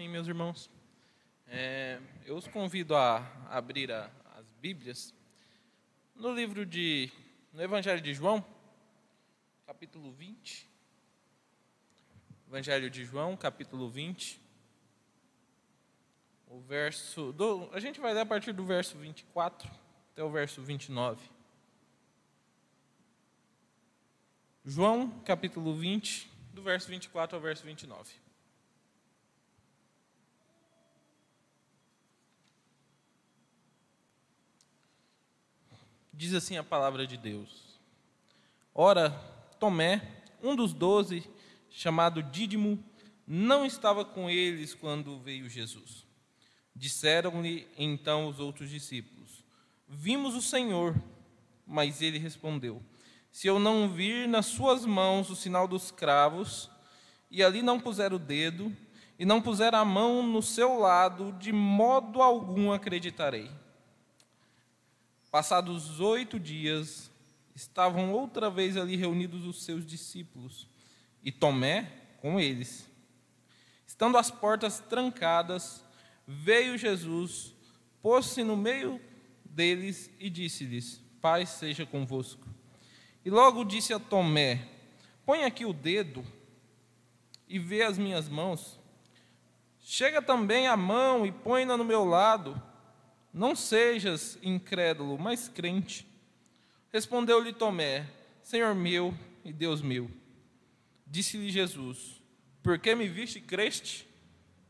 Amém, meus irmãos. É, eu os convido a abrir a, as Bíblias no livro de. no Evangelho de João, capítulo 20. Evangelho de João, capítulo 20. O verso. Do, a gente vai ler a partir do verso 24 até o verso 29. João, capítulo 20, do verso 24 ao verso 29. Diz assim a palavra de Deus. Ora, Tomé, um dos doze, chamado Dídimo, não estava com eles quando veio Jesus. Disseram-lhe então os outros discípulos: Vimos o Senhor. Mas ele respondeu: Se eu não vir nas suas mãos o sinal dos cravos, e ali não puser o dedo, e não puser a mão no seu lado, de modo algum acreditarei. Passados oito dias, estavam outra vez ali reunidos os seus discípulos, e Tomé com eles. Estando as portas trancadas, veio Jesus, pôs-se no meio deles e disse-lhes: Paz seja convosco. E logo disse a Tomé: Põe aqui o dedo e vê as minhas mãos. Chega também a mão e põe-na no meu lado não sejas incrédulo, mas crente. Respondeu-lhe Tomé: Senhor meu e Deus meu. Disse-lhe Jesus: Por que me viste e creste?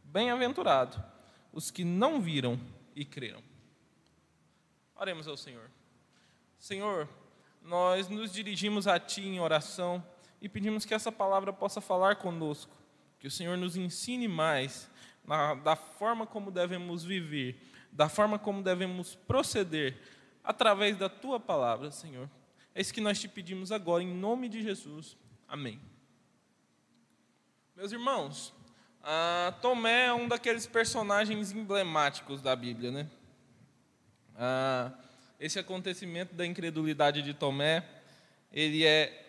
Bem-aventurado os que não viram e creram. Oremos ao Senhor. Senhor, nós nos dirigimos a Ti em oração e pedimos que essa palavra possa falar conosco, que o Senhor nos ensine mais na, da forma como devemos viver da forma como devemos proceder através da tua palavra, Senhor. É isso que nós te pedimos agora, em nome de Jesus. Amém. Meus irmãos, Tomé é um daqueles personagens emblemáticos da Bíblia, né? esse acontecimento da incredulidade de Tomé, ele é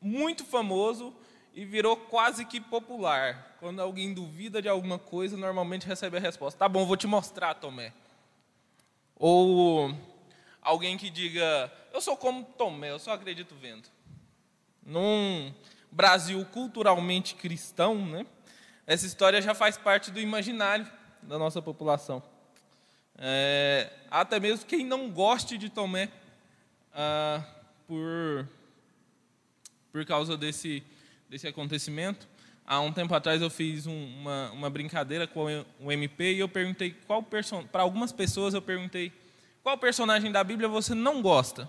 muito famoso e virou quase que popular. Quando alguém duvida de alguma coisa, normalmente recebe a resposta: Tá bom, vou te mostrar, Tomé. Ou alguém que diga: Eu sou como Tomé, eu só acredito vendo. Num Brasil culturalmente cristão, né, essa história já faz parte do imaginário da nossa população. É, até mesmo quem não goste de Tomé, ah, por, por causa desse desse acontecimento. Há um tempo atrás eu fiz um, uma, uma brincadeira com o MP e eu perguntei qual. Para algumas pessoas eu perguntei qual personagem da Bíblia você não gosta.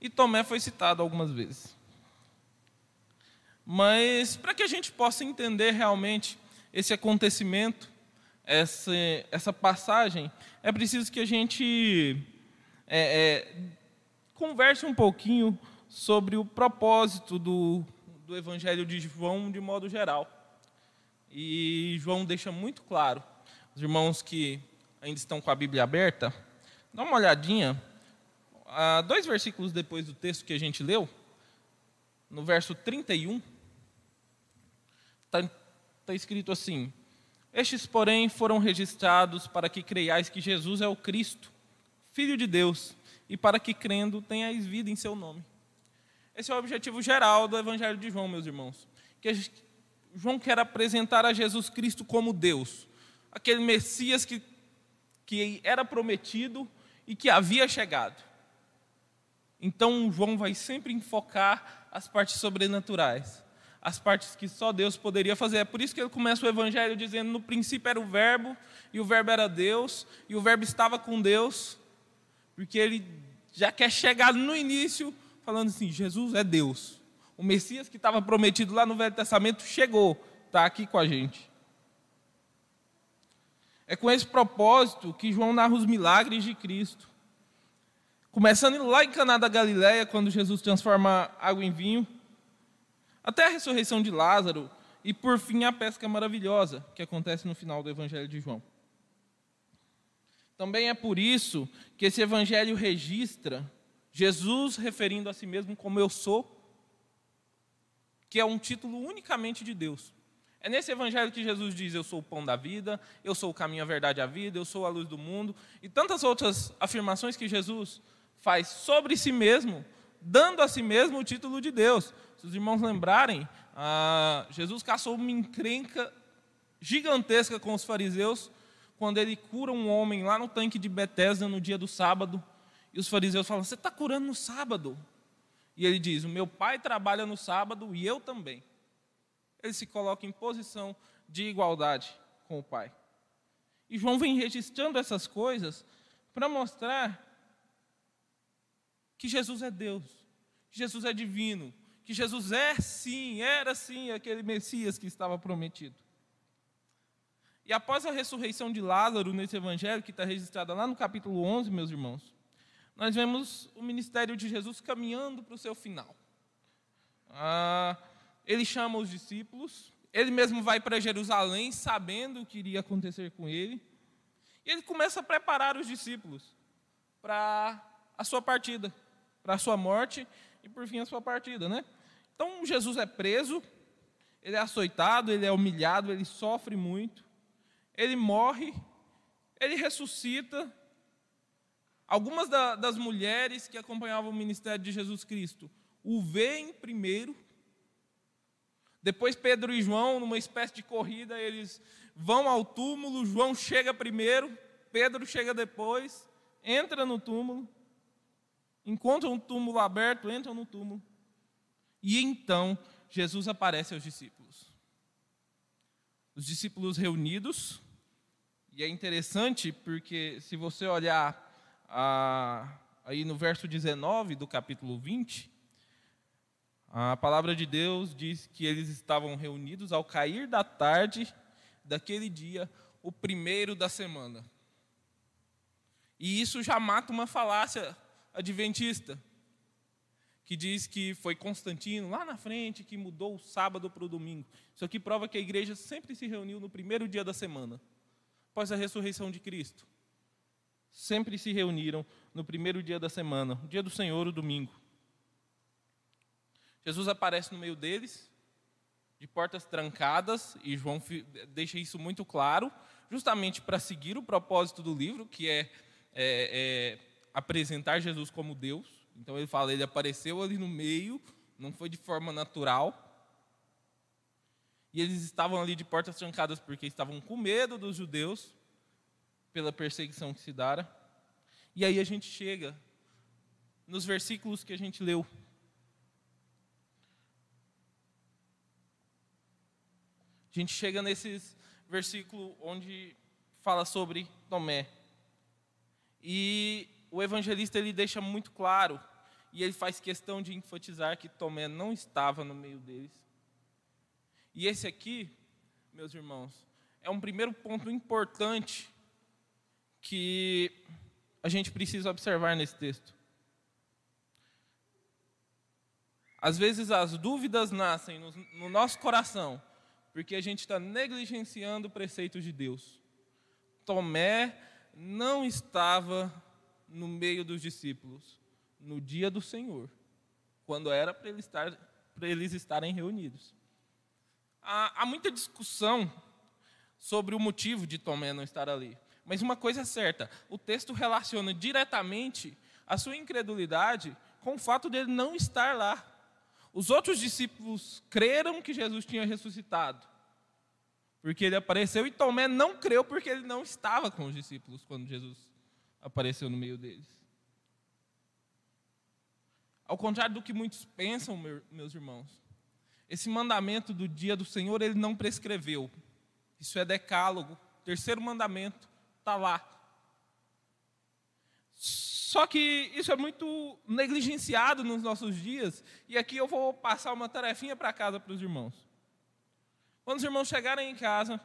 E Tomé foi citado algumas vezes. Mas para que a gente possa entender realmente esse acontecimento, essa, essa passagem, é preciso que a gente é, é, converse um pouquinho sobre o propósito do do Evangelho de João de modo geral. E João deixa muito claro, os irmãos que ainda estão com a Bíblia aberta, dá uma olhadinha, dois versículos depois do texto que a gente leu, no verso 31, está tá escrito assim: Estes, porém, foram registrados para que creiais que Jesus é o Cristo, Filho de Deus, e para que crendo tenhais vida em seu nome. Esse é o objetivo geral do Evangelho de João, meus irmãos. Que João quer apresentar a Jesus Cristo como Deus, aquele Messias que, que era prometido e que havia chegado. Então, João vai sempre enfocar as partes sobrenaturais, as partes que só Deus poderia fazer. É por isso que ele começa o Evangelho dizendo: no princípio era o Verbo, e o Verbo era Deus, e o Verbo estava com Deus, porque ele já quer chegar no início falando assim: Jesus é Deus. O Messias que estava prometido lá no Velho Testamento chegou, está aqui com a gente. É com esse propósito que João narra os milagres de Cristo. Começando lá em Caná da Galileia, quando Jesus transforma água em vinho, até a ressurreição de Lázaro e por fim a pesca maravilhosa que acontece no final do Evangelho de João. Também é por isso que esse evangelho registra Jesus referindo a si mesmo como eu sou, que é um título unicamente de Deus. É nesse evangelho que Jesus diz: Eu sou o pão da vida, eu sou o caminho, a verdade e a vida, eu sou a luz do mundo, e tantas outras afirmações que Jesus faz sobre si mesmo, dando a si mesmo o título de Deus. Se os irmãos lembrarem, ah, Jesus caçou uma encrenca gigantesca com os fariseus quando ele cura um homem lá no tanque de Betesda no dia do sábado. E os fariseus falam: Você está curando no sábado? E ele diz: O meu pai trabalha no sábado e eu também. Ele se coloca em posição de igualdade com o pai. E João vem registrando essas coisas para mostrar que Jesus é Deus, que Jesus é divino, que Jesus é sim, era sim aquele Messias que estava prometido. E após a ressurreição de Lázaro, nesse evangelho que está registrado lá no capítulo 11, meus irmãos, nós vemos o ministério de Jesus caminhando para o seu final. Ah, ele chama os discípulos, ele mesmo vai para Jerusalém sabendo o que iria acontecer com ele, e ele começa a preparar os discípulos para a sua partida, para a sua morte e por fim a sua partida, né? Então Jesus é preso, ele é açoitado, ele é humilhado, ele sofre muito ele morre, ele ressuscita. Algumas da, das mulheres que acompanhavam o ministério de Jesus Cristo o veem primeiro. Depois Pedro e João, numa espécie de corrida, eles vão ao túmulo. João chega primeiro, Pedro chega depois, entra no túmulo, encontra um túmulo aberto, entra no túmulo. E então Jesus aparece aos discípulos. Os discípulos reunidos, e é interessante porque, se você olhar ah, aí no verso 19 do capítulo 20, a palavra de Deus diz que eles estavam reunidos ao cair da tarde daquele dia, o primeiro da semana. E isso já mata uma falácia adventista, que diz que foi Constantino lá na frente que mudou o sábado para o domingo. Isso aqui prova que a igreja sempre se reuniu no primeiro dia da semana após a ressurreição de Cristo. Sempre se reuniram no primeiro dia da semana, o dia do Senhor, o domingo. Jesus aparece no meio deles, de portas trancadas, e João deixa isso muito claro, justamente para seguir o propósito do livro, que é, é, é apresentar Jesus como Deus. Então ele fala, ele apareceu ali no meio, não foi de forma natural. E eles estavam ali de portas trancadas porque estavam com medo dos judeus, pela perseguição que se dara. E aí a gente chega nos versículos que a gente leu. A gente chega nesses versículos onde fala sobre Tomé. E o evangelista ele deixa muito claro, e ele faz questão de enfatizar que Tomé não estava no meio deles. E esse aqui, meus irmãos, é um primeiro ponto importante que a gente precisa observar nesse texto. Às vezes as dúvidas nascem no, no nosso coração, porque a gente está negligenciando preceitos de Deus. Tomé não estava no meio dos discípulos no dia do Senhor, quando era para eles, estar, eles estarem reunidos há, há muita discussão sobre o motivo de Tomé não estar ali. Mas uma coisa é certa: o texto relaciona diretamente a sua incredulidade com o fato dele não estar lá. Os outros discípulos creram que Jesus tinha ressuscitado, porque ele apareceu, e Tomé não creu porque ele não estava com os discípulos quando Jesus apareceu no meio deles. Ao contrário do que muitos pensam, meus irmãos, esse mandamento do dia do Senhor, ele não prescreveu. Isso é decálogo. Terceiro mandamento está lá. Só que isso é muito negligenciado nos nossos dias. E aqui eu vou passar uma tarefinha para casa para os irmãos. Quando os irmãos chegarem em casa,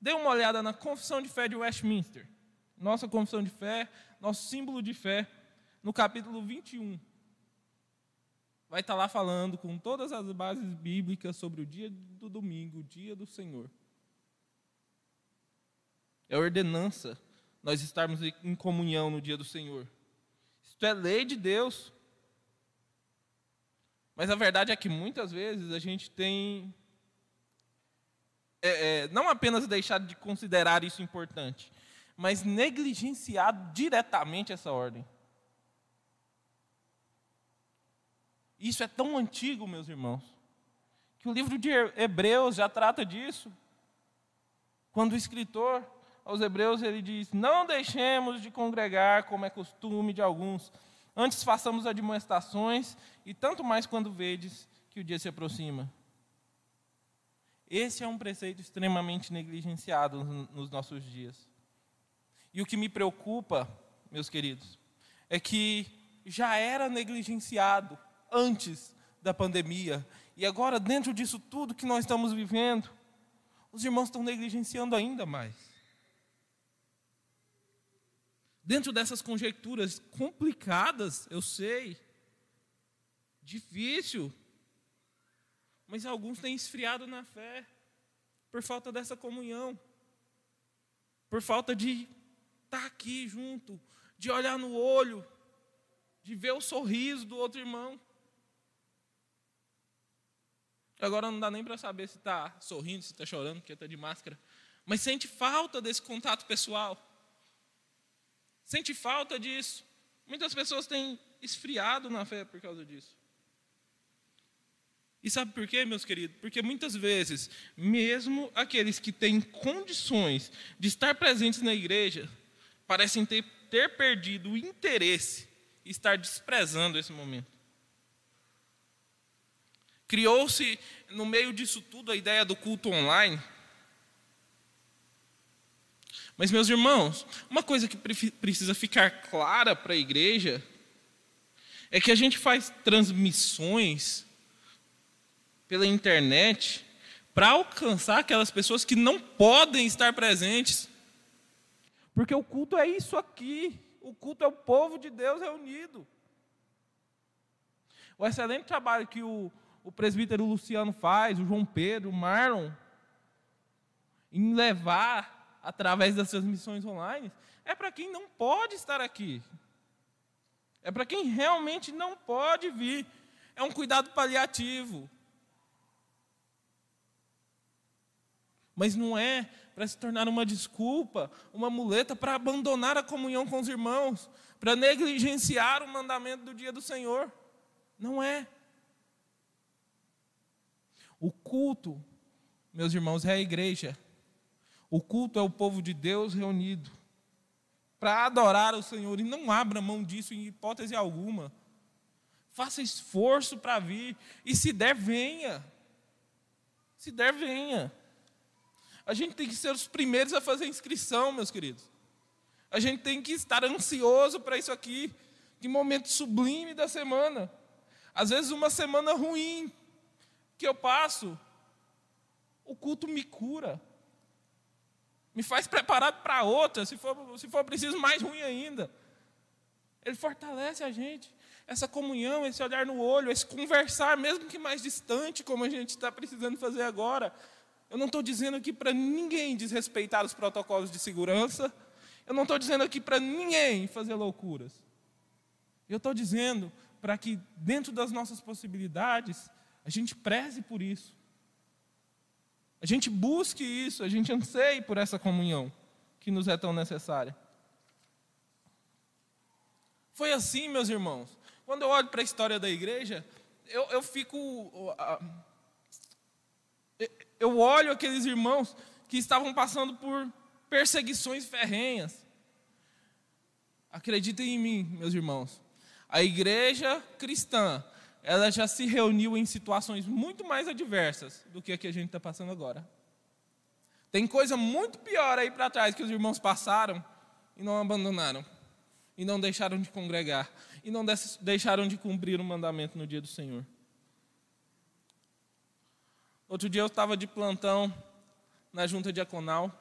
dê uma olhada na confissão de fé de Westminster. Nossa confissão de fé, nosso símbolo de fé, no capítulo 21 vai estar lá falando com todas as bases bíblicas sobre o dia do domingo, o dia do Senhor. É ordenança nós estarmos em comunhão no dia do Senhor. Isto é lei de Deus. Mas a verdade é que muitas vezes a gente tem é, é, não apenas deixar de considerar isso importante, mas negligenciar diretamente essa ordem. Isso é tão antigo, meus irmãos, que o livro de Hebreus já trata disso. Quando o escritor aos Hebreus ele diz: Não deixemos de congregar, como é costume de alguns, antes façamos admoestações, e tanto mais quando vedes que o dia se aproxima. Esse é um preceito extremamente negligenciado nos nossos dias. E o que me preocupa, meus queridos, é que já era negligenciado antes da pandemia, e agora, dentro disso tudo que nós estamos vivendo, os irmãos estão negligenciando ainda mais. Dentro dessas conjecturas complicadas, eu sei, difícil, mas alguns têm esfriado na fé por falta dessa comunhão, por falta de estar aqui junto, de olhar no olho, de ver o sorriso do outro irmão. Agora não dá nem para saber se está sorrindo, se está chorando, porque está de máscara. Mas sente falta desse contato pessoal. Sente falta disso. Muitas pessoas têm esfriado na fé por causa disso. E sabe por quê, meus queridos? Porque muitas vezes, mesmo aqueles que têm condições de estar presentes na igreja, parecem ter, ter perdido o interesse e estar desprezando esse momento. Criou-se, no meio disso tudo, a ideia do culto online. Mas, meus irmãos, uma coisa que precisa ficar clara para a igreja é que a gente faz transmissões pela internet para alcançar aquelas pessoas que não podem estar presentes. Porque o culto é isso aqui. O culto é o povo de Deus reunido. O excelente trabalho que o, o presbítero Luciano faz, o João Pedro, o Marlon, em levar, através das transmissões online, é para quem não pode estar aqui. É para quem realmente não pode vir. É um cuidado paliativo. Mas não é para se tornar uma desculpa, uma muleta para abandonar a comunhão com os irmãos, para negligenciar o mandamento do dia do Senhor. Não é. O culto, meus irmãos, é a igreja. O culto é o povo de Deus reunido para adorar o Senhor e não abra mão disso em hipótese alguma. Faça esforço para vir e se der, venha. Se der, venha. A gente tem que ser os primeiros a fazer inscrição, meus queridos. A gente tem que estar ansioso para isso aqui. Que momento sublime da semana. Às vezes, uma semana ruim que eu passo, o culto me cura. Me faz preparado para outra, se for, se for preciso, mais ruim ainda. Ele fortalece a gente. Essa comunhão, esse olhar no olho, esse conversar, mesmo que mais distante, como a gente está precisando fazer agora. Eu não estou dizendo aqui para ninguém desrespeitar os protocolos de segurança. Eu não estou dizendo aqui para ninguém fazer loucuras. Eu estou dizendo para que, dentro das nossas possibilidades, a gente preze por isso. A gente busque isso, a gente anseie por essa comunhão que nos é tão necessária. Foi assim, meus irmãos. Quando eu olho para a história da igreja, eu, eu fico. Eu olho aqueles irmãos que estavam passando por perseguições ferrenhas. Acreditem em mim, meus irmãos. A igreja cristã, ela já se reuniu em situações muito mais adversas do que a que a gente está passando agora. Tem coisa muito pior aí para trás que os irmãos passaram e não abandonaram, e não deixaram de congregar, e não deixaram de cumprir o mandamento no dia do Senhor. Outro dia eu estava de plantão na junta diaconal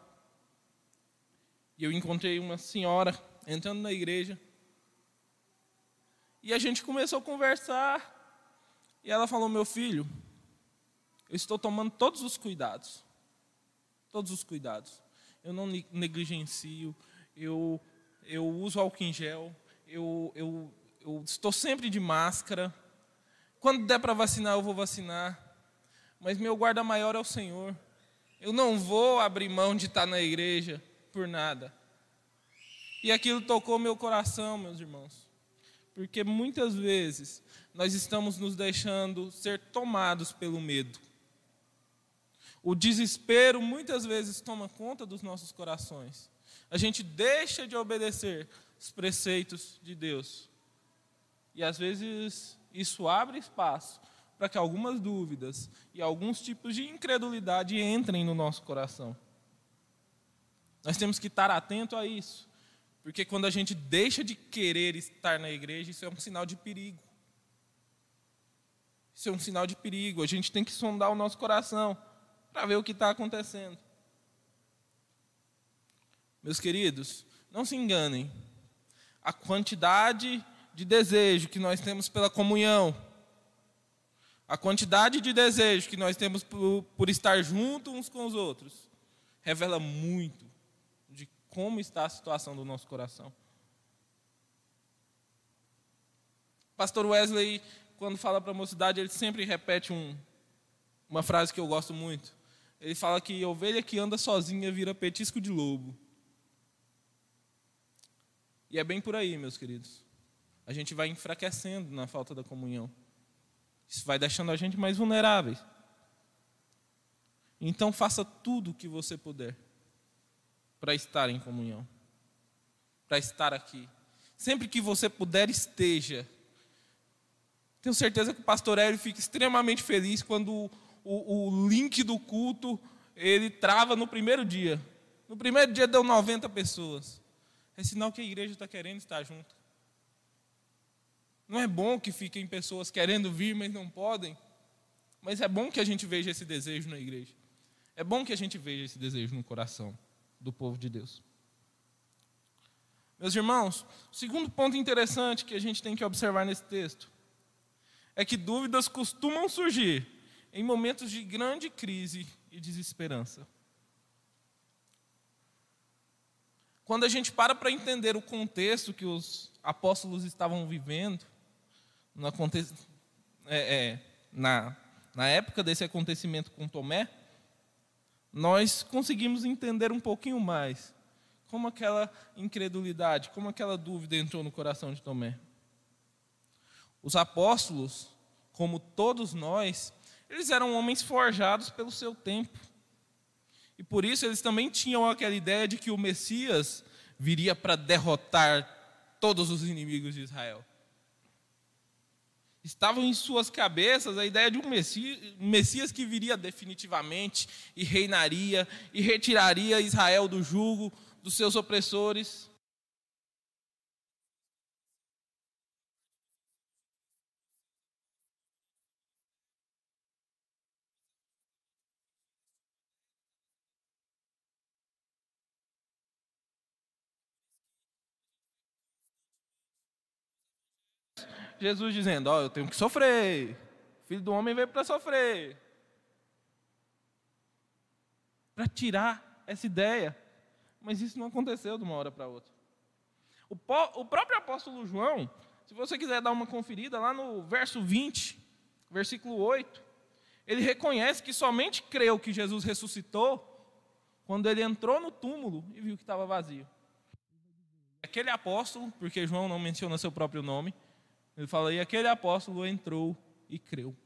e eu encontrei uma senhora entrando na igreja. E a gente começou a conversar e ela falou: Meu filho, eu estou tomando todos os cuidados. Todos os cuidados. Eu não negligencio, eu, eu uso álcool em gel, eu, eu, eu estou sempre de máscara. Quando der para vacinar, eu vou vacinar mas meu guarda maior é o Senhor. Eu não vou abrir mão de estar na igreja por nada. E aquilo tocou meu coração, meus irmãos. Porque muitas vezes nós estamos nos deixando ser tomados pelo medo. O desespero muitas vezes toma conta dos nossos corações. A gente deixa de obedecer os preceitos de Deus. E às vezes isso abre espaço para que algumas dúvidas e alguns tipos de incredulidade entrem no nosso coração. Nós temos que estar atento a isso, porque quando a gente deixa de querer estar na igreja, isso é um sinal de perigo. Isso é um sinal de perigo. A gente tem que sondar o nosso coração para ver o que está acontecendo. Meus queridos, não se enganem. A quantidade de desejo que nós temos pela comunhão, a quantidade de desejo que nós temos por, por estar juntos uns com os outros, revela muito como está a situação do nosso coração. Pastor Wesley, quando fala para a mocidade, ele sempre repete um, uma frase que eu gosto muito. Ele fala que ovelha que anda sozinha vira petisco de lobo. E é bem por aí, meus queridos a gente vai enfraquecendo na falta da comunhão. Isso vai deixando a gente mais vulneráveis. Então faça tudo o que você puder para estar em comunhão, para estar aqui. Sempre que você puder, esteja. Tenho certeza que o pastor Hélio fica extremamente feliz quando o, o, o link do culto ele trava no primeiro dia. No primeiro dia deu 90 pessoas. É sinal que a igreja está querendo estar junto. Não é bom que fiquem pessoas querendo vir, mas não podem. Mas é bom que a gente veja esse desejo na igreja. É bom que a gente veja esse desejo no coração do povo de Deus. Meus irmãos, o segundo ponto interessante que a gente tem que observar nesse texto é que dúvidas costumam surgir em momentos de grande crise e desesperança. Quando a gente para para entender o contexto que os apóstolos estavam vivendo, é, é, na, na época desse acontecimento com Tomé, nós conseguimos entender um pouquinho mais como aquela incredulidade, como aquela dúvida entrou no coração de Tomé. Os apóstolos, como todos nós, eles eram homens forjados pelo seu tempo. E por isso eles também tinham aquela ideia de que o Messias viria para derrotar todos os inimigos de Israel. Estavam em suas cabeças a ideia de um Messias, que viria definitivamente e reinaria e retiraria Israel do jugo dos seus opressores. Jesus dizendo: Ó, oh, eu tenho que sofrer. filho do homem veio para sofrer. Para tirar essa ideia. Mas isso não aconteceu de uma hora para outra. O, o próprio apóstolo João, se você quiser dar uma conferida lá no verso 20, versículo 8, ele reconhece que somente creu que Jesus ressuscitou quando ele entrou no túmulo e viu que estava vazio. Aquele apóstolo, porque João não menciona seu próprio nome, ele fala, e aquele apóstolo entrou e creu.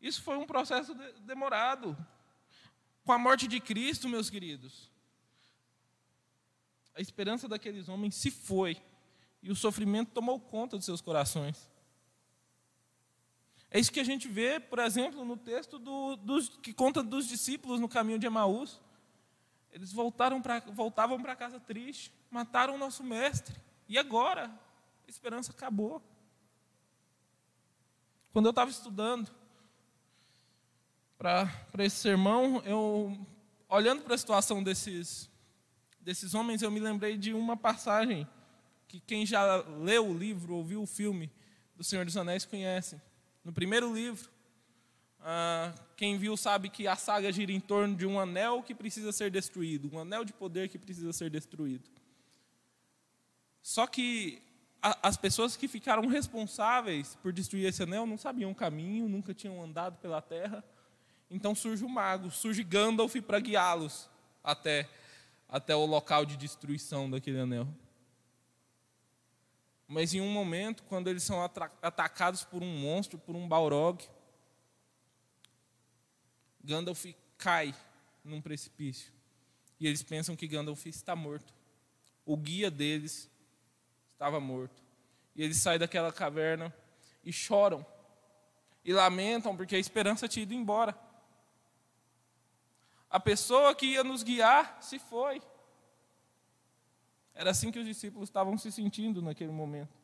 Isso foi um processo demorado. Com a morte de Cristo, meus queridos, a esperança daqueles homens se foi e o sofrimento tomou conta de seus corações. É isso que a gente vê, por exemplo, no texto do, dos, que conta dos discípulos no caminho de Emaús. Eles voltaram pra, voltavam para casa triste, mataram o nosso mestre. E agora? A esperança acabou. Quando eu estava estudando para esse sermão, eu, olhando para a situação desses, desses homens, eu me lembrei de uma passagem que quem já leu o livro, ouviu o filme do Senhor dos Anéis conhece. No primeiro livro, ah, quem viu sabe que a saga gira em torno de um anel que precisa ser destruído, um anel de poder que precisa ser destruído. Só que as pessoas que ficaram responsáveis por destruir esse anel não sabiam o caminho, nunca tinham andado pela terra. Então surge o mago, surge Gandalf para guiá-los até, até o local de destruição daquele anel. Mas em um momento, quando eles são atacados por um monstro, por um Balrog, Gandalf cai num precipício. E eles pensam que Gandalf está morto. O guia deles estava morto. E eles saem daquela caverna e choram. E lamentam porque a esperança tinha ido embora. A pessoa que ia nos guiar se foi. Era assim que os discípulos estavam se sentindo naquele momento.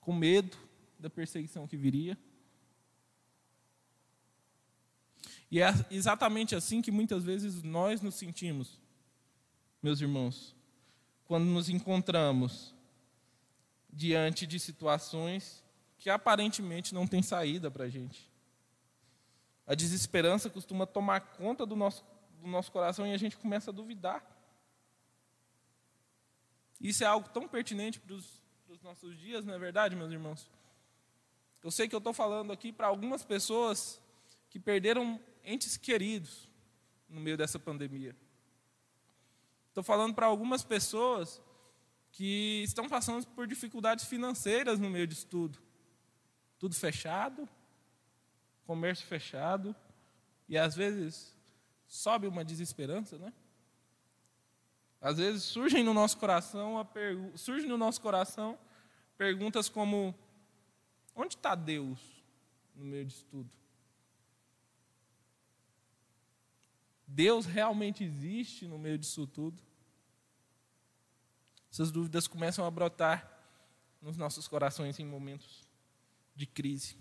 Com medo da perseguição que viria. E é exatamente assim que muitas vezes nós nos sentimos, meus irmãos, quando nos encontramos diante de situações que aparentemente não têm saída para a gente. A desesperança costuma tomar conta do nosso, do nosso coração e a gente começa a duvidar. Isso é algo tão pertinente para os nossos dias, não é verdade, meus irmãos? Eu sei que eu estou falando aqui para algumas pessoas que perderam entes queridos no meio dessa pandemia. Estou falando para algumas pessoas que estão passando por dificuldades financeiras no meio disso tudo. Tudo fechado, comércio fechado, e às vezes sobe uma desesperança, né? Às vezes surgem no nosso coração, surgem no nosso coração perguntas como: onde está Deus no meio disso tudo? Deus realmente existe no meio disso tudo? Essas dúvidas começam a brotar nos nossos corações em momentos de crise.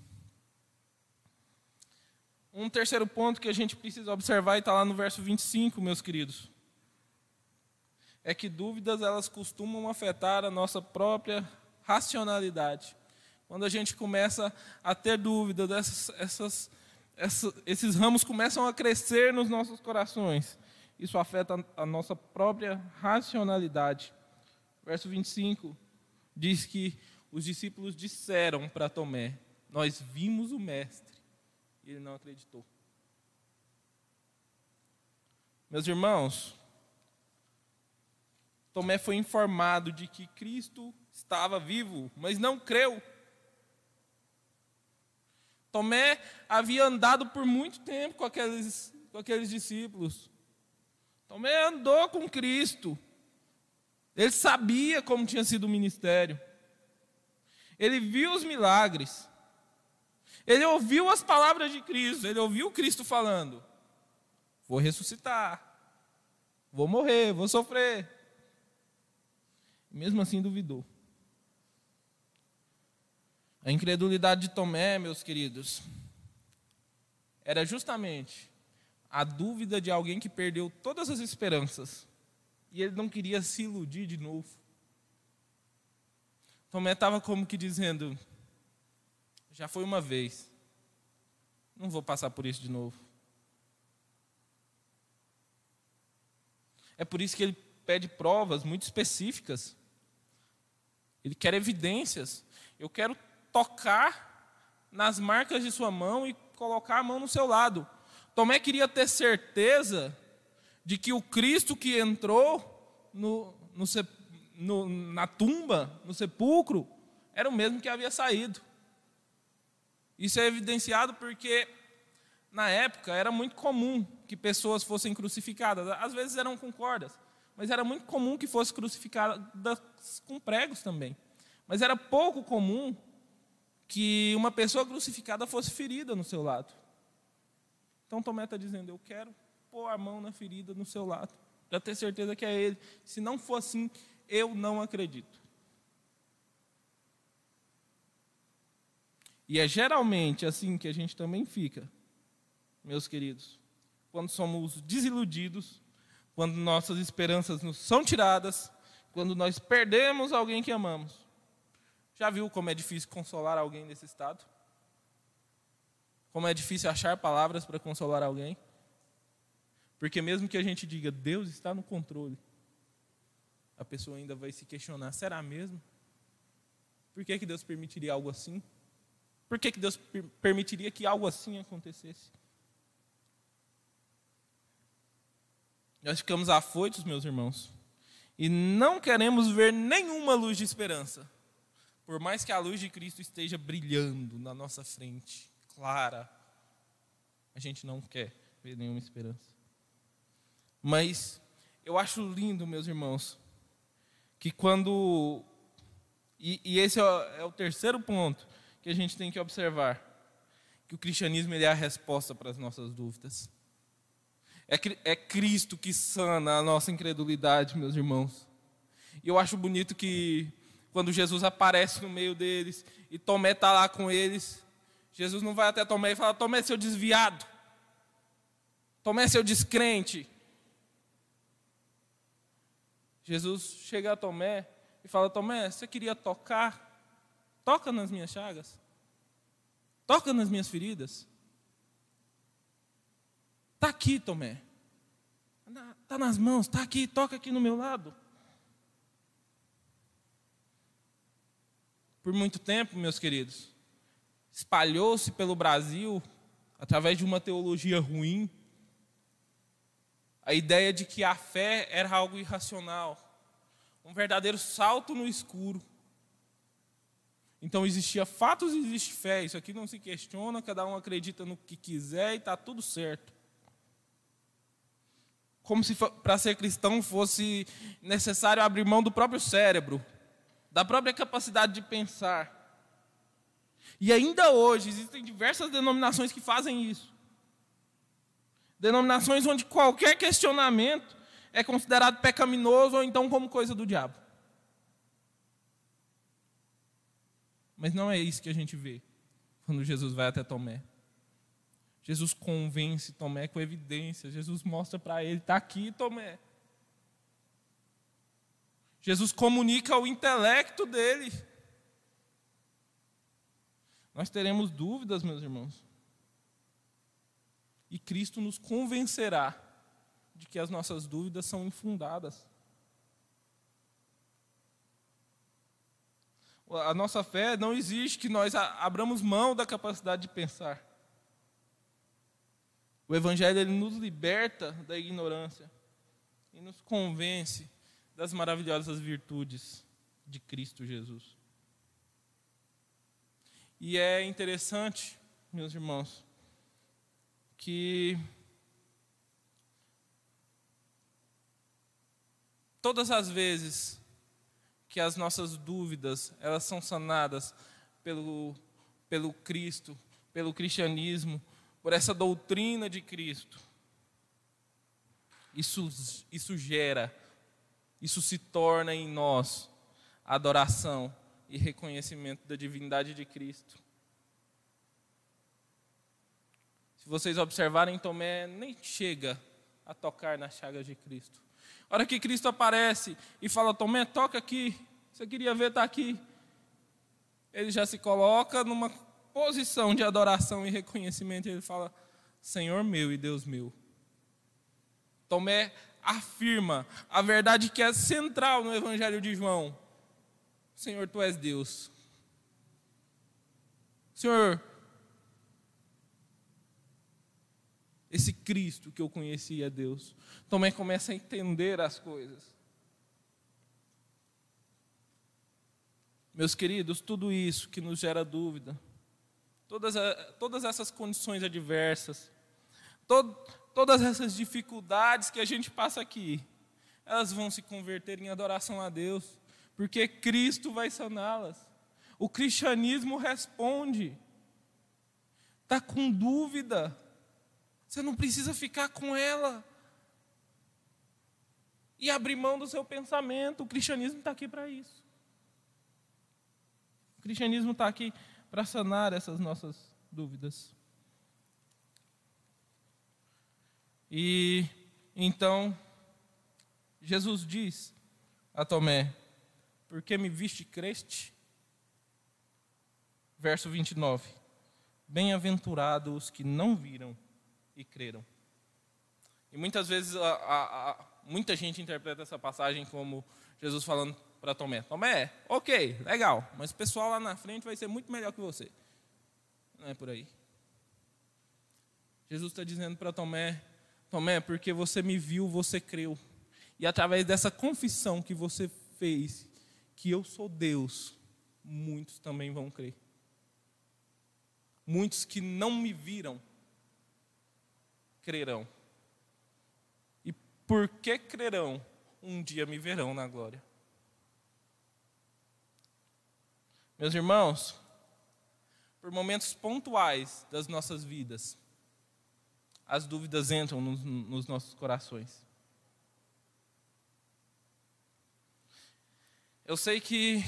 Um terceiro ponto que a gente precisa observar e está lá no verso 25, meus queridos, é que dúvidas elas costumam afetar a nossa própria racionalidade. Quando a gente começa a ter dúvidas, essas, essas essa, esses ramos começam a crescer nos nossos corações. Isso afeta a nossa própria racionalidade. Verso 25 diz que os discípulos disseram para Tomé: Nós vimos o Mestre. E ele não acreditou. Meus irmãos, Tomé foi informado de que Cristo estava vivo, mas não creu. Tomé havia andado por muito tempo com aqueles, com aqueles discípulos. Tomé andou com Cristo. Ele sabia como tinha sido o ministério. Ele viu os milagres. Ele ouviu as palavras de Cristo. Ele ouviu Cristo falando: Vou ressuscitar. Vou morrer, vou sofrer. Mesmo assim, duvidou. A incredulidade de Tomé, meus queridos, era justamente a dúvida de alguém que perdeu todas as esperanças e ele não queria se iludir de novo. Tomé estava como que dizendo: já foi uma vez, não vou passar por isso de novo. É por isso que ele pede provas muito específicas. Ele quer evidências. Eu quero tocar nas marcas de sua mão e colocar a mão no seu lado. Tomé queria ter certeza de que o Cristo que entrou no, no, no, na tumba, no sepulcro, era o mesmo que havia saído. Isso é evidenciado porque, na época, era muito comum que pessoas fossem crucificadas. Às vezes eram com cordas, mas era muito comum que fossem crucificadas com pregos também. Mas era pouco comum que uma pessoa crucificada fosse ferida no seu lado. Então Tomé está dizendo: Eu quero pôr a mão na ferida no seu lado, para ter certeza que é ele. Se não for assim, eu não acredito. E é geralmente assim que a gente também fica, meus queridos, quando somos desiludidos, quando nossas esperanças nos são tiradas, quando nós perdemos alguém que amamos. Já viu como é difícil consolar alguém nesse estado? Como é difícil achar palavras para consolar alguém? Porque mesmo que a gente diga, Deus está no controle, a pessoa ainda vai se questionar: será mesmo? Por que, que Deus permitiria algo assim? Por que, que Deus permitiria que algo assim acontecesse? Nós ficamos afoitos, meus irmãos, e não queremos ver nenhuma luz de esperança. Por mais que a luz de Cristo esteja brilhando na nossa frente, clara, a gente não quer ver nenhuma esperança. Mas eu acho lindo, meus irmãos, que quando. E, e esse é o, é o, terceiro ponto que a gente tem que observar: que o cristianismo ele é a resposta para as nossas dúvidas. É, é Cristo que sana a nossa incredulidade, meus irmãos. E eu acho bonito que quando Jesus aparece no meio deles e Tomé está lá com eles, Jesus não vai até Tomé e fala: Tomé, seu desviado. Tomé, seu descrente. Jesus chega a Tomé e fala: Tomé, você queria tocar? Toca nas minhas chagas. Toca nas minhas feridas. Está aqui, Tomé. Está nas mãos, está aqui, toca aqui no meu lado. Por muito tempo, meus queridos, espalhou-se pelo Brasil, através de uma teologia ruim, a ideia de que a fé era algo irracional, um verdadeiro salto no escuro. Então existia fatos e existe fé, isso aqui não se questiona, cada um acredita no que quiser e está tudo certo. Como se para ser cristão fosse necessário abrir mão do próprio cérebro, da própria capacidade de pensar. E ainda hoje existem diversas denominações que fazem isso. Denominações onde qualquer questionamento é considerado pecaminoso ou então como coisa do diabo. Mas não é isso que a gente vê quando Jesus vai até Tomé. Jesus convence Tomé com evidência. Jesus mostra para ele: está aqui, Tomé. Jesus comunica o intelecto dele. Nós teremos dúvidas, meus irmãos. E Cristo nos convencerá de que as nossas dúvidas são infundadas. A nossa fé não existe que nós abramos mão da capacidade de pensar. O Evangelho ele nos liberta da ignorância e nos convence das maravilhosas virtudes de Cristo Jesus. E é interessante, meus irmãos, que todas as vezes que as nossas dúvidas elas são sanadas pelo, pelo Cristo, pelo cristianismo, por essa doutrina de Cristo, isso, isso gera, isso se torna em nós adoração e reconhecimento da divindade de Cristo. Se vocês observarem, Tomé nem chega a tocar nas chagas de Cristo. A hora que Cristo aparece e fala, Tomé, toca aqui, você queria ver, está aqui. Ele já se coloca numa posição de adoração e reconhecimento. Ele fala, Senhor meu e Deus meu. Tomé afirma a verdade que é central no Evangelho de João. Senhor, tu és Deus. Senhor, esse Cristo que eu conhecia Deus. Também começa a entender as coisas. Meus queridos, tudo isso que nos gera dúvida, todas, todas essas condições adversas, todas essas dificuldades que a gente passa aqui, elas vão se converter em adoração a Deus, porque Cristo vai saná-las. O cristianismo responde. Está com dúvida, você não precisa ficar com ela e abrir mão do seu pensamento. O cristianismo está aqui para isso. O cristianismo está aqui para sanar essas nossas dúvidas. E então, Jesus diz a Tomé: Por que me viste creste? Verso 29. Bem-aventurados os que não viram e creram. E muitas vezes a, a, a, muita gente interpreta essa passagem como Jesus falando para Tomé: Tomé, ok, legal, mas o pessoal lá na frente vai ser muito melhor que você. Não é por aí. Jesus está dizendo para Tomé: Tomé, porque você me viu, você creu. E através dessa confissão que você fez, que eu sou Deus, muitos também vão crer. Muitos que não me viram, crerão. E por que crerão? Um dia me verão na glória. Meus irmãos, por momentos pontuais das nossas vidas, as dúvidas entram nos, nos nossos corações. Eu sei que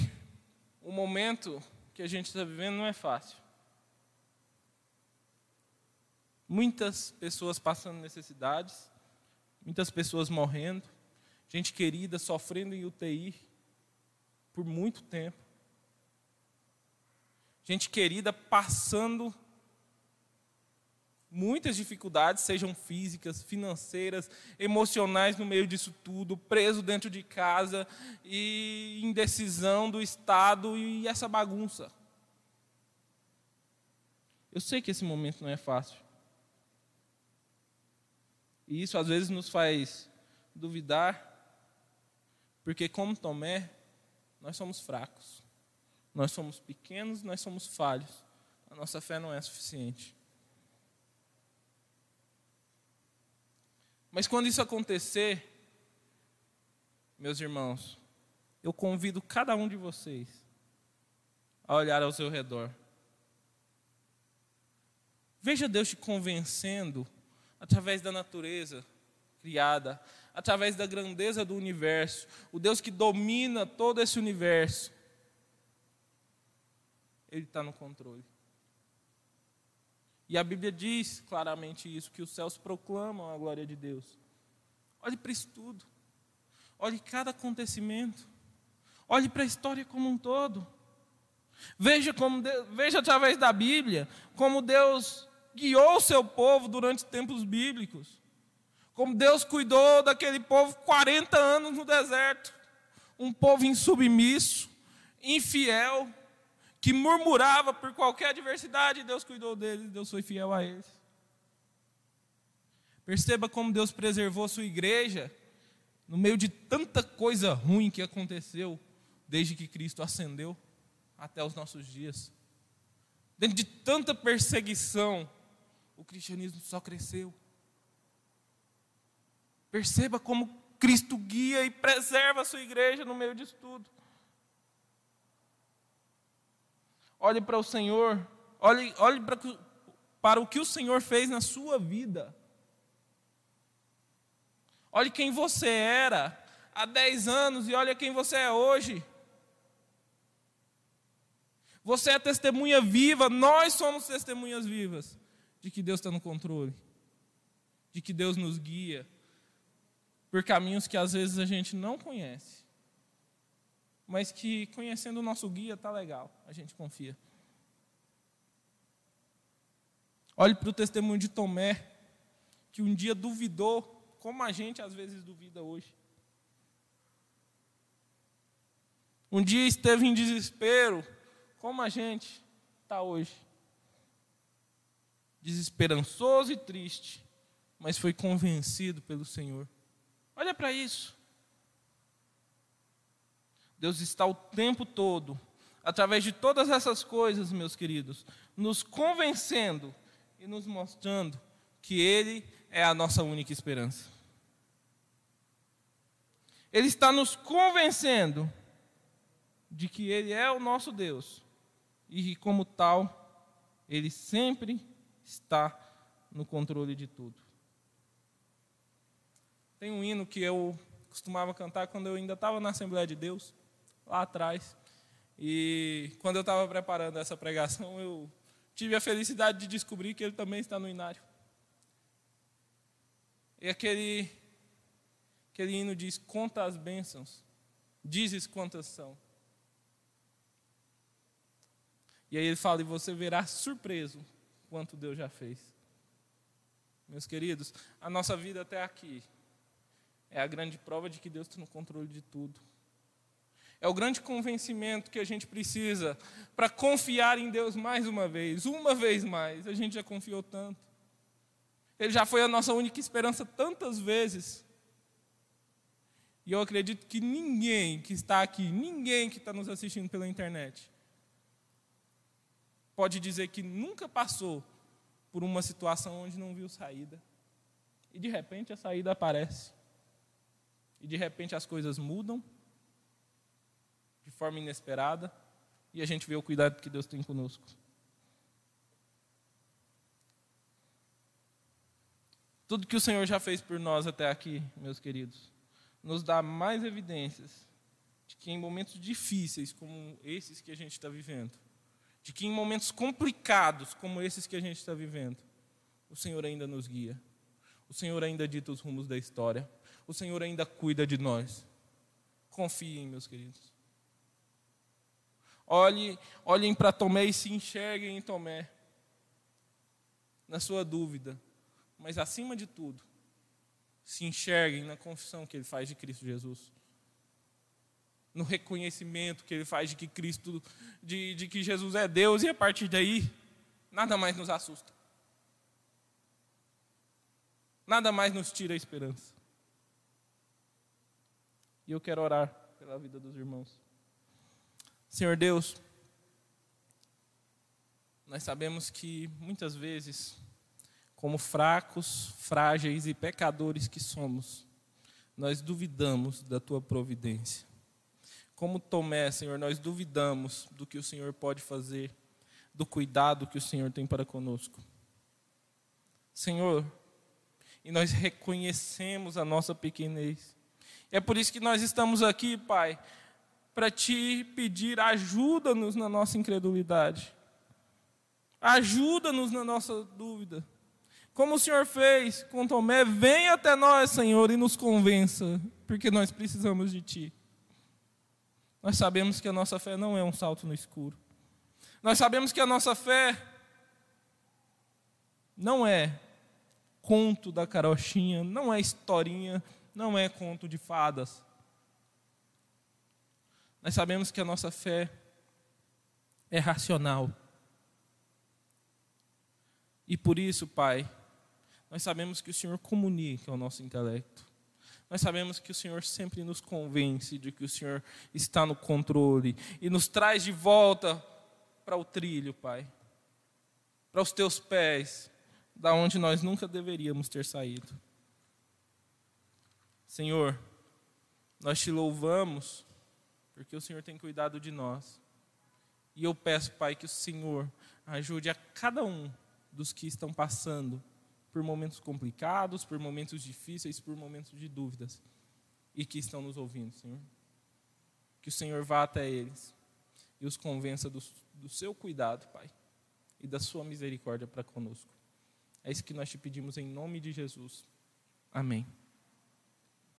o momento que a gente está vivendo não é fácil. Muitas pessoas passando necessidades, muitas pessoas morrendo, gente querida sofrendo em UTI por muito tempo, gente querida passando muitas dificuldades, sejam físicas, financeiras, emocionais no meio disso tudo, preso dentro de casa e indecisão do Estado e essa bagunça. Eu sei que esse momento não é fácil. E isso às vezes nos faz duvidar, porque, como Tomé, nós somos fracos, nós somos pequenos, nós somos falhos, a nossa fé não é suficiente. Mas quando isso acontecer, meus irmãos, eu convido cada um de vocês a olhar ao seu redor. Veja Deus te convencendo através da natureza criada, através da grandeza do universo, o Deus que domina todo esse universo. Ele está no controle. E a Bíblia diz claramente isso, que os céus proclamam a glória de Deus. Olhe para isso tudo. Olhe cada acontecimento. Olhe para a história como um todo. Veja, como Deus, veja através da Bíblia como Deus guiou o seu povo durante tempos bíblicos. Como Deus cuidou daquele povo 40 anos no deserto. Um povo insubmisso, infiel, que murmurava por qualquer adversidade, Deus cuidou deles, Deus foi fiel a eles. Perceba como Deus preservou sua igreja no meio de tanta coisa ruim que aconteceu desde que Cristo ascendeu até os nossos dias. Dentro de tanta perseguição, o cristianismo só cresceu. Perceba como Cristo guia e preserva a sua igreja no meio disso tudo. Olhe para o Senhor, olhe, olhe para, para o que o Senhor fez na sua vida. Olhe quem você era há 10 anos e olha quem você é hoje. Você é testemunha viva, nós somos testemunhas vivas de que Deus está no controle, de que Deus nos guia por caminhos que às vezes a gente não conhece, mas que conhecendo o nosso guia está legal, a gente confia. Olhe para o testemunho de Tomé, que um dia duvidou, como a gente às vezes duvida hoje. Um dia esteve em desespero, como a gente está hoje desesperançoso e triste, mas foi convencido pelo Senhor. Olha para isso. Deus está o tempo todo, através de todas essas coisas, meus queridos, nos convencendo e nos mostrando que Ele é a nossa única esperança. Ele está nos convencendo de que Ele é o nosso Deus e que, como tal, Ele sempre está no controle de tudo. Tem um hino que eu costumava cantar quando eu ainda estava na Assembleia de Deus, lá atrás. E quando eu estava preparando essa pregação, eu tive a felicidade de descobrir que ele também está no inário. E aquele, aquele hino diz: Conta as bênçãos, dizes quantas são. E aí ele fala: E você verá surpreso quanto Deus já fez. Meus queridos, a nossa vida até aqui é a grande prova de que Deus está no controle de tudo. É o grande convencimento que a gente precisa para confiar em Deus mais uma vez, uma vez mais. A gente já confiou tanto. Ele já foi a nossa única esperança tantas vezes. E eu acredito que ninguém que está aqui, ninguém que está nos assistindo pela internet, pode dizer que nunca passou por uma situação onde não viu saída. E de repente a saída aparece. E de repente as coisas mudam de forma inesperada e a gente vê o cuidado que Deus tem conosco. Tudo que o Senhor já fez por nós até aqui, meus queridos, nos dá mais evidências de que em momentos difíceis como esses que a gente está vivendo, de que em momentos complicados como esses que a gente está vivendo, o Senhor ainda nos guia, o Senhor ainda dita os rumos da história, o Senhor ainda cuida de nós. Confiem, meus queridos. Olhe, olhem para Tomé e se enxerguem em Tomé, na sua dúvida, mas acima de tudo, se enxerguem na confissão que ele faz de Cristo Jesus no reconhecimento que ele faz de que Cristo, de, de que Jesus é Deus, e a partir daí, nada mais nos assusta. Nada mais nos tira a esperança. E eu quero orar pela vida dos irmãos. Senhor Deus, nós sabemos que muitas vezes, como fracos, frágeis e pecadores que somos, nós duvidamos da tua providência. Como Tomé, Senhor, nós duvidamos do que o Senhor pode fazer, do cuidado que o Senhor tem para conosco. Senhor, e nós reconhecemos a nossa pequenez. É por isso que nós estamos aqui, Pai, para te pedir ajuda-nos na nossa incredulidade. Ajuda-nos na nossa dúvida. Como o Senhor fez com Tomé, vem até nós, Senhor, e nos convença, porque nós precisamos de Ti. Nós sabemos que a nossa fé não é um salto no escuro. Nós sabemos que a nossa fé não é conto da carochinha, não é historinha, não é conto de fadas. Nós sabemos que a nossa fé é racional. E por isso, Pai, nós sabemos que o Senhor comunica ao nosso intelecto. Nós sabemos que o Senhor sempre nos convence de que o Senhor está no controle e nos traz de volta para o trilho, Pai, para os teus pés, da onde nós nunca deveríamos ter saído. Senhor, nós te louvamos porque o Senhor tem cuidado de nós. E eu peço, Pai, que o Senhor ajude a cada um dos que estão passando por momentos complicados, por momentos difíceis, por momentos de dúvidas e que estão nos ouvindo, Senhor. Que o Senhor vá até eles e os convença do, do seu cuidado, Pai, e da sua misericórdia para conosco. É isso que nós te pedimos em nome de Jesus. Amém.